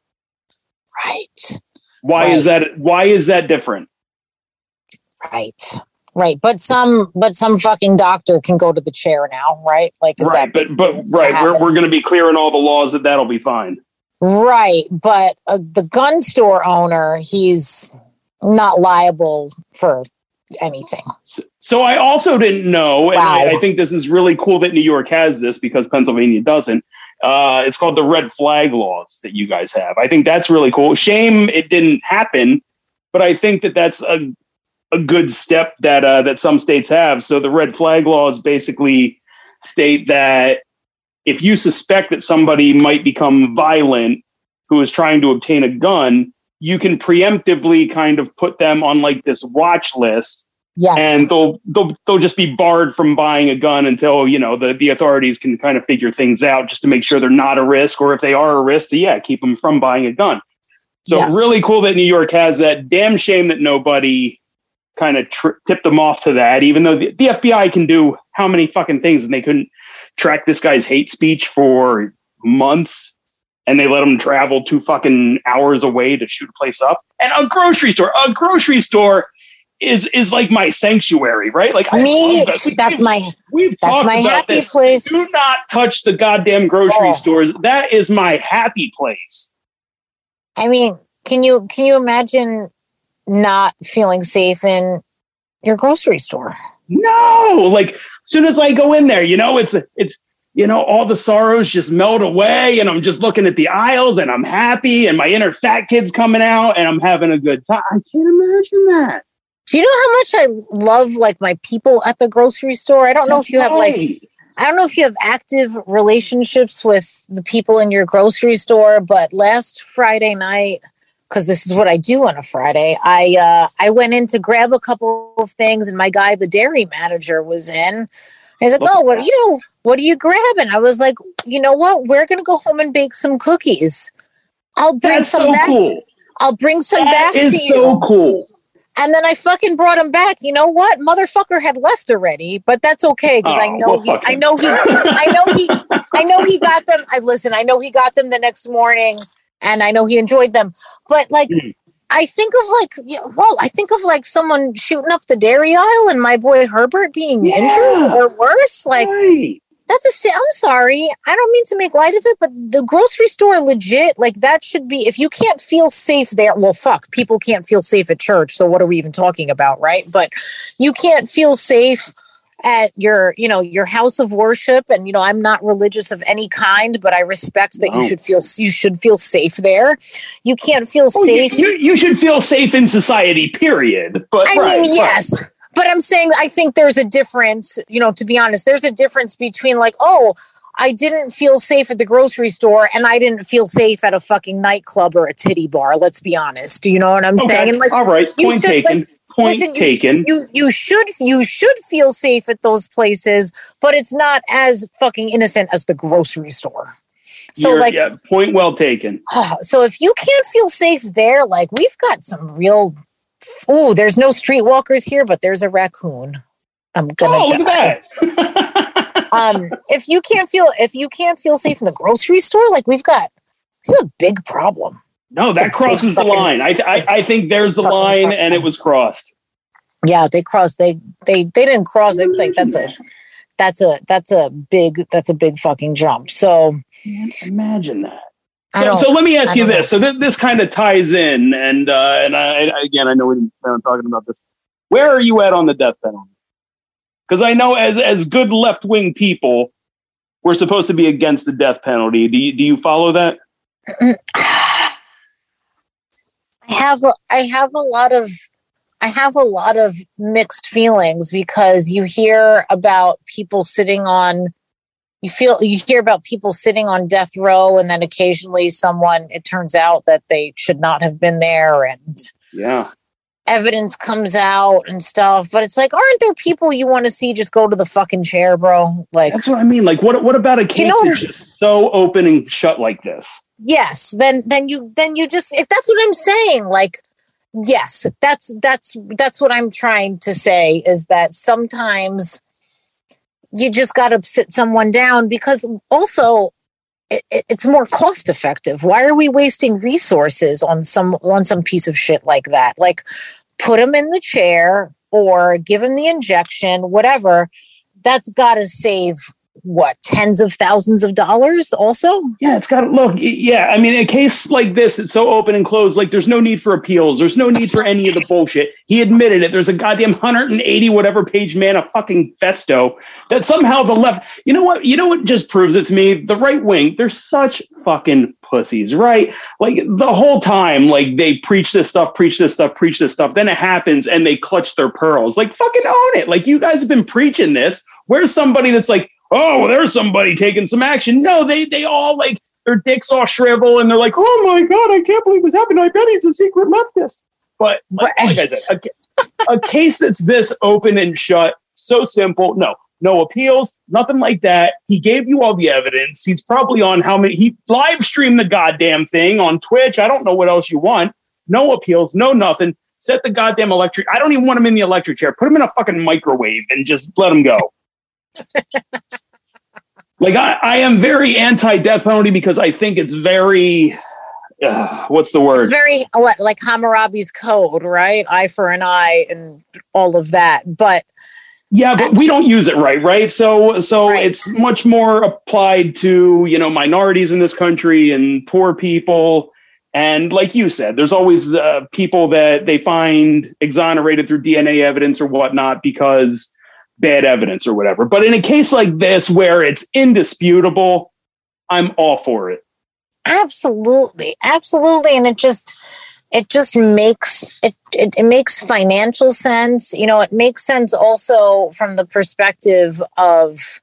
right Why is that why is that different? right right but some but some fucking doctor can go to the chair now right like is right, that but but right, we're we're going to be clearing all the laws that that'll be fine. Right, but uh, the gun store owner, he's not liable for anything. So I also didn't know, and Wow. I, I think this is really cool that New York has this because Pennsylvania doesn't. Uh, it's called the red flag laws that you guys have. I think that's really cool. Shame it didn't happen, but I think that that's a a good step that uh, that some states have. So the red flag laws basically state that if you suspect that somebody might become violent who is trying to obtain a gun, you can preemptively kind of put them on like this watch list Yes. and they'll they'll they'll just be barred from buying a gun until you know the the authorities can kind of figure things out just to make sure they're not a risk or if they are a risk to yeah keep them from buying a gun so Yes. really cool that new york has that damn shame that nobody kind of tri- tipped them off to that even though the, the fbi can do how many fucking things and they couldn't track this guy's hate speech for months and they let them travel two fucking hours away to shoot a place up and a grocery store a grocery store is is like my sanctuary, right? Like Me, that. We- that's my we've that's talked my about happy this. place. Do not touch the goddamn grocery Oh. stores. That is my happy place. I mean, can you can you imagine not feeling safe in your grocery store? No, like as soon as I go in there, you know, it's it's you know all the sorrows just melt away, and I'm just looking at the aisles, and I'm happy, and my inner fat kid's coming out, and I'm having a good time. I can't imagine that. Do you know how much I love like my people at the grocery store? I don't know if you have like I don't know if you have active relationships with the people in your grocery store, but last Friday night, because this is what I do on a Friday, I uh, I went in to grab a couple of things, and my guy, the dairy manager, was in. He's like, "Oh, at what you know? What are you grabbing?" I was like, "You know what? We're gonna go home and bake some cookies. I'll bring That's some so back. cool. I'll bring some That back is to so you." cool. And then I fucking brought him back. You know what? Motherfucker had left already, but that's okay because I Oh, know well, he, I know he I know he I know he got them. I listen, I know he got them the next morning and I know he enjoyed them. But like Mm. I think of like well, I think of like someone shooting up the dairy aisle and my boy Herbert being Yeah. injured or worse. Like Right. that's a I'm sorry. I don't mean to make light of it, but the grocery store legit like that should be if you can't feel safe there, well fuck, people can't feel safe at church, so what are we even talking about, right? But you can't feel safe at your, you know, your house of worship and you know, I'm not religious of any kind, but I respect that No. you should feel you should feel safe there. You can't feel Oh, safe you, you should feel safe in society, period. But I right, mean, right. yes. But I'm saying I think there's a difference, you know, to be honest, there's a difference between like, oh, I didn't feel safe at the grocery store and I didn't feel safe at a fucking nightclub or a titty bar. Let's be honest. Do you know what I'm Okay. saying? And like All right. you Point should, taken. Point listen, you- taken. you you should you should feel safe at those places, but it's not as fucking innocent as the grocery store. So You're- like yeah, point well taken. Oh, so if you can't feel safe there, like we've got some real. Oh, there's no streetwalkers here, but there's a raccoon. I'm gonna. Oh, look die. at that. Um, if you can't feel if you can't feel safe in the grocery store, like we've got, this is a big problem. No, that crosses the line. I, I I think there's the line, and it was crossed. Yeah, they crossed. They they they didn't cross. They like that's a that's a that's a big that's a big fucking jump. So Imagine that. So, so let me ask you this. So th- this kind of ties in, and uh, and I, I- again, I know we didn't plan on talking about this. Where are you at on the death penalty? Because I know as as good left wing people, we're supposed to be against the death penalty. Do you do you follow that? I have a, I have a lot of I have a lot of mixed feelings because you hear about people sitting on you feel you hear about people sitting on death row and then occasionally someone it turns out that they should not have been there and Yeah. evidence comes out and stuff but it's like aren't there people you want to see just go to the fucking chair bro like That's what I mean. Like, what what about a case know- that's just so open and shut like this? Yes then then you then you just that's what i'm saying like yes that's that's that's what i'm trying to say is that sometimes you just got to sit someone down because also it- it's more cost effective why are we wasting resources on some on some piece of shit like that? Like put them in the chair or give them the injection whatever that's got to save what tens of thousands of dollars also Yeah, it's got to look. Yeah, I mean, a case like this, it's so open and closed. Like, there's no need for appeals. There's no need for any of the bullshit. He admitted it. There's a goddamn 180 whatever page man, a fucking festo that somehow the left. You know what? You know what just proves it to me? The right wing. They're such fucking pussies, right? Like the whole time, like they preach this stuff, preach this stuff, preach this stuff. Then it happens, and they clutch their pearls. Like fucking own it. Like you guys have been preaching this. Where's somebody that's like, oh, well, there's somebody taking some action? No, they they all like their dicks all shrivel and they're like, oh my god, I can't believe this happened. I bet he's a secret leftist. But like, like I said, okay, a case that's this open and shut, so simple. No, no appeals, nothing like that. He gave you all the evidence. He's probably on how many, he live streamed the goddamn thing on Twitch. I don't know what else you want. No appeals, no nothing. Set the goddamn electric. I don't even want him in the electric chair. Put him in a fucking microwave and just let him go. like I, I am very anti-death penalty because I think it's very uh, what's the word? It's very what like Hammurabi's code, right? Eye for an eye and all of that. But yeah, but we don't use it right, right? So so right. it's much more applied to, you know, minorities in this country and poor people. And like you said, there's always uh, people that they find exonerated through DNA evidence or whatnot because bad evidence or whatever. But in a case like this where it's indisputable, I'm all for it. Absolutely. Absolutely. And it just it just makes it, it, it makes financial sense. You know, it makes sense also from the perspective of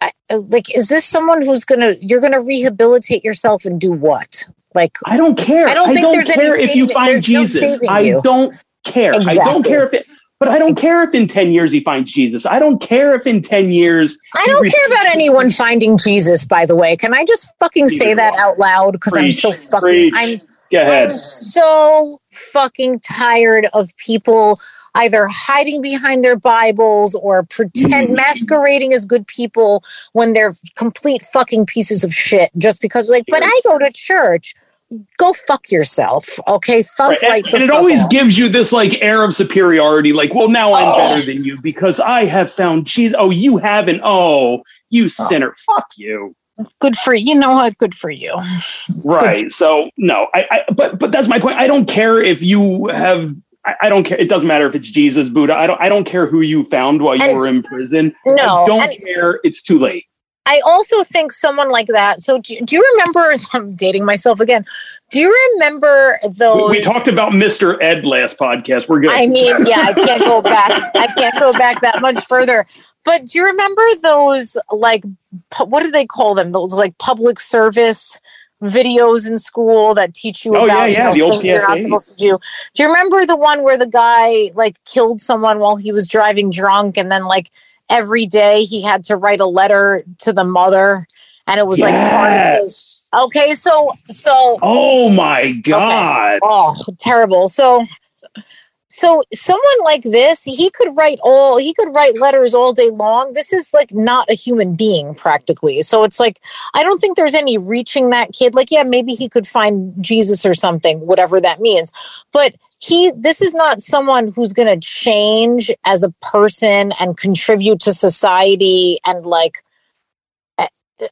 I, like is this someone who's gonna you're gonna rehabilitate yourself and do what like i don't care i don't, I don't care if you find jesus no i you. don't care exactly. i don't care if it but I don't care if in 10 years he finds Jesus. I don't care if in 10 years. I don't care about anyone finding Jesus, by the way. Can I just fucking say that out loud? Because I'm so fucking. Preach. I'm, Go ahead. I'm so fucking tired of people either hiding behind their Bibles or pretend mm. masquerading as good people when they're complete fucking pieces of shit just because, like, but I go to church go fuck yourself. Okay. Thump right. right and, and it always off. gives you this like air of superiority. Like, well, now I'm oh. better than you because I have found Jesus. Oh, you haven't. Oh, you oh. sinner. Fuck you. Good for you. You know what? Good for you. Right. For- so no, I, I, but, but that's my point. I don't care if you have, I, I, don't care. It doesn't matter if it's Jesus, Buddha. I don't, I don't care who you found while you and, were in prison. No, I don't and, care. It's too late. I also think someone like that. So do, do, you remember? I'm dating myself again. Do you remember those? We, talked about Mr. Ed last podcast. We're good. I mean, yeah, I can't go back. I can't go back that much further. But do you remember those like what do they call them? Those like public service videos in school that teach you oh, about yeah, yeah, you know, things you're not supposed to do. Do you remember the one where the guy like killed someone while he was driving drunk and then like every day he had to write a letter to the mother and it was like yes. okay so so oh my god okay. oh terrible so so someone like this he could write all he could write letters all day long this is like not a human being practically so it's like i don't think there's any reaching that kid like yeah maybe he could find jesus or something whatever that means but he this is not someone who's going to change as a person and contribute to society and like eh,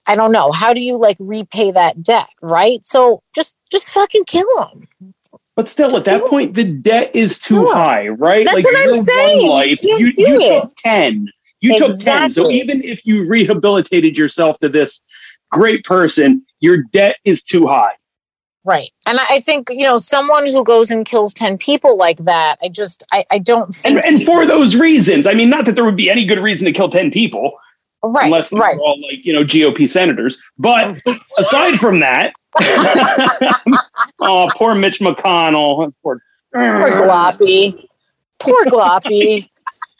I don't know. How do you like repay that debt, right? So just just fucking kill him. But still, at that point, the debt is too high, right? That's like, what I'm saying. Life, you, you, you took ten. You exactly. took ten. So even if you rehabilitated yourself to this great person, your debt is too high. Right. And I think, you know, someone who goes and kills 10 people like that, I just, I, I don't think. And, and for those reasons, I mean, not that there would be any good reason to kill 10 people. Right. Unless they're right. all like, you know, GOP senators. But aside from that, oh, poor Mitch McConnell. Poor, poor Gloppy. Poor Gloppy.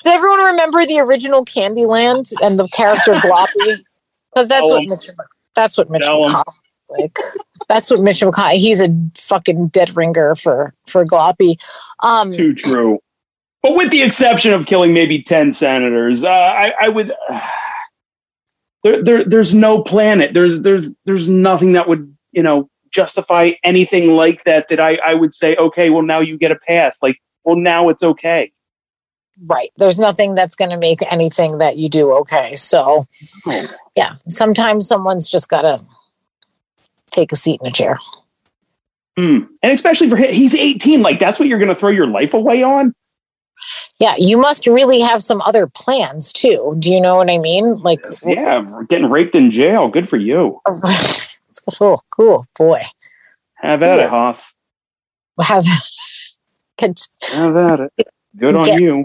Does everyone remember the original Candyland and the character Gloppy? Because that's, what Mitch, that's what Mitch McConnell like that's what Mitch McConnell. He's a fucking dead ringer for for Gloppy. Um, Too true. But with the exception of killing maybe ten senators, uh, I, I, would. Uh, there, there, there's no planet. There's, there's, there's nothing that would, you know, justify anything like that. That I, I would say, okay, well now you get a pass. Like, well now it's okay. Right. There's nothing that's going to make anything that you do okay. So, yeah, sometimes someone's just got to take a seat in a chair. Mm. And especially for him, he's 18. Like, that's what you're going to throw your life away on? Yeah, you must really have some other plans too. Do you know what I mean? Like, yeah, getting raped in jail. Good for you. cool, oh, cool, boy. Have at it, Haas. Have, get, have at it. Good on get, you.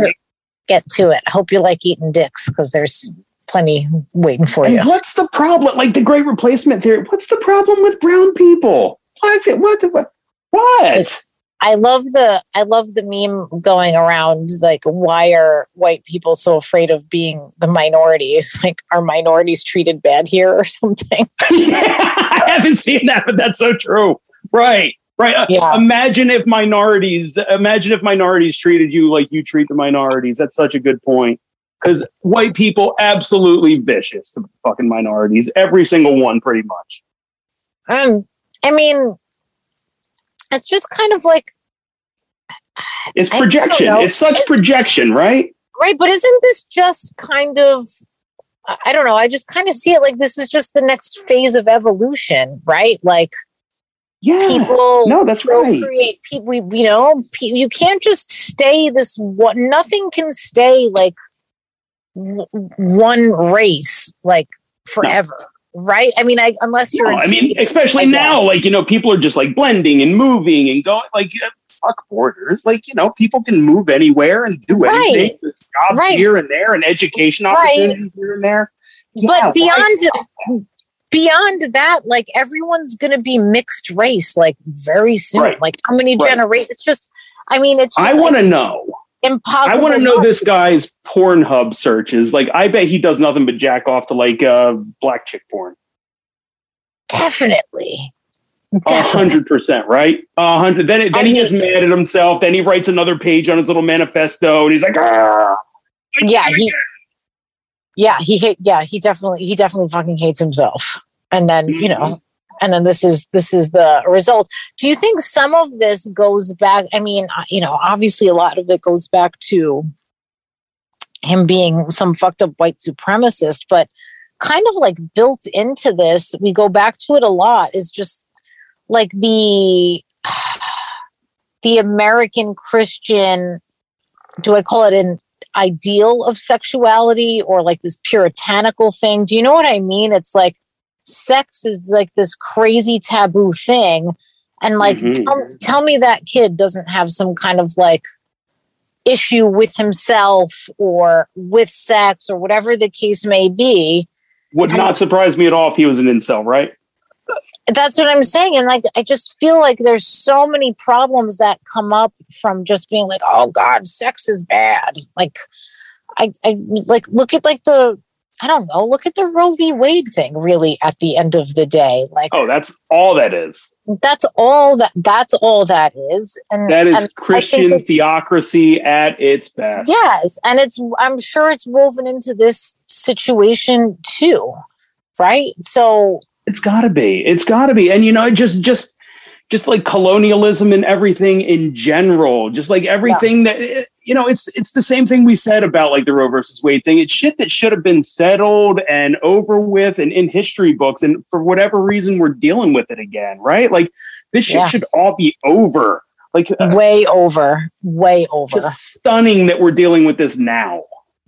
Get to it. I hope you like eating dicks because there's plenty waiting for and you. What's the problem? Like the great replacement theory. What's the problem with brown people? What? What? What? what? I love the I love the meme going around like why are white people so afraid of being the minority? It's like are minorities treated bad here or something? yeah, I haven't seen that, but that's so true. Right. Right. Uh, Yeah. Imagine if minorities imagine if minorities treated you like you treat the minorities. That's such a good point. Because white people absolutely vicious to fucking minorities. Every single one, pretty much. Um, I mean, it's just kind of like It's projection. It's such projection, right? right, but isn't this just kind of I don't know, I just kind of see it like this is just the next phase of evolution, right? Like Yeah. people No, that's right. procreate people we you know you can't just stay this what nothing can stay like w- one race like forever right i mean i unless you're No, I mean, especially now, like, you know, people are just like blending and moving and going, like, yeah, fuck borders. Like, you know, people can move anywhere and do Right. anything. There's jobs Right. here and there and education Right. opportunities here and there. Yeah, but beyond beyond that like everyone's gonna be mixed race like very soon Right. like how many Right. generations it's just i mean it's just I want to know. Impossible I want to know this guy's Pornhub searches. Like, I bet he does nothing but jack off to like uh, black chick porn. definitely A hundred percent, right? A hundred. Then, then he is mad at himself. Then he writes another page on his little manifesto, and he's like, "Ah, yeah he yeah he hate yeah he definitely he definitely fucking hates himself and then you know. And then this is this is the result do you think some of this goes back i mean uh, you know obviously a lot of it goes back to him being some fucked up white supremacist but kind of like built into this we go back to it a lot is just like the the american christian do i call it an ideal of sexuality or like this puritanical thing. Do you know what I mean? It's like sex is like this crazy taboo thing. And like, Mhm. tell, tell me that kid doesn't have some kind of like issue with himself or with sex or whatever the case may be. would not surprise me at all if he was an incel, right? That's what I'm saying. And like, I just feel like there's so many problems that come up from just being like, oh God, sex is bad. Like, I, I like, look at like the, I don't know, look at the Roe v. Wade thing really at the end of the day. Like, Oh, that's all that is. that's all that, that's all that is. And That and is think Christian theocracy at its best. Yes. And it's, I'm sure it's woven into this situation too. Right. So, It's got to be. It's got to be. And you know, just just just like colonialism and everything in general, just like everything that eh, you know, it's it's the same thing we said about like the Roe versus Wade thing. It's shit that should have been settled and over with and in history books. And for whatever reason, we're dealing with it again, right? Like this shit Yeah. should all be over. Like uh, way over, way over. stunning that we're dealing with this now.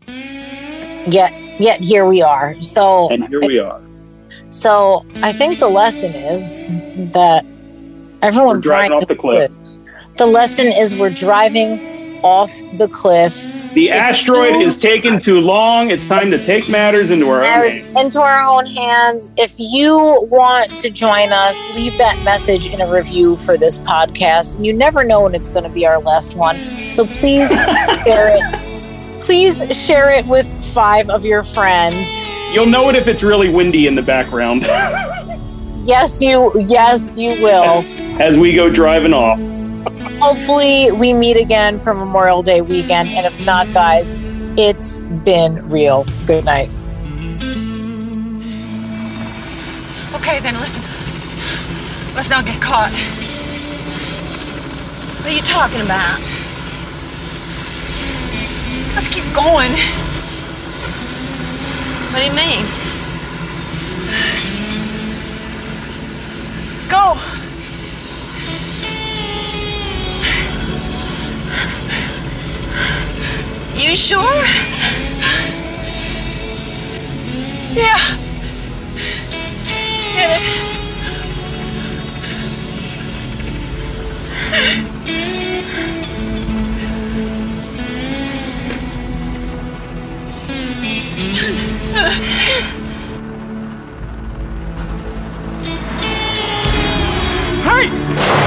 Yet, yet here we are. So, And here we are. So I think the lesson is that everyone We're driving off the cliff. The lesson is we're driving off the cliff The asteroid is taking too long. It's time to take matters into our own matters into our own hands. If you want to join us, leave that message in a review for this podcast. And You never know when it's going to be our last one. So please share it. Please share it with five of your friends. You'll know it if it's really windy in the background Yes, you. Yes, you will. as we go driving off. Hopefully we meet again for Memorial Day weekend. And if not, guys, it's been real. Good night. Okay, then listen. Let's not get caught. What are you talking about? Let's keep going. What do you mean? Go. You sure? Yeah. Get it. Hey!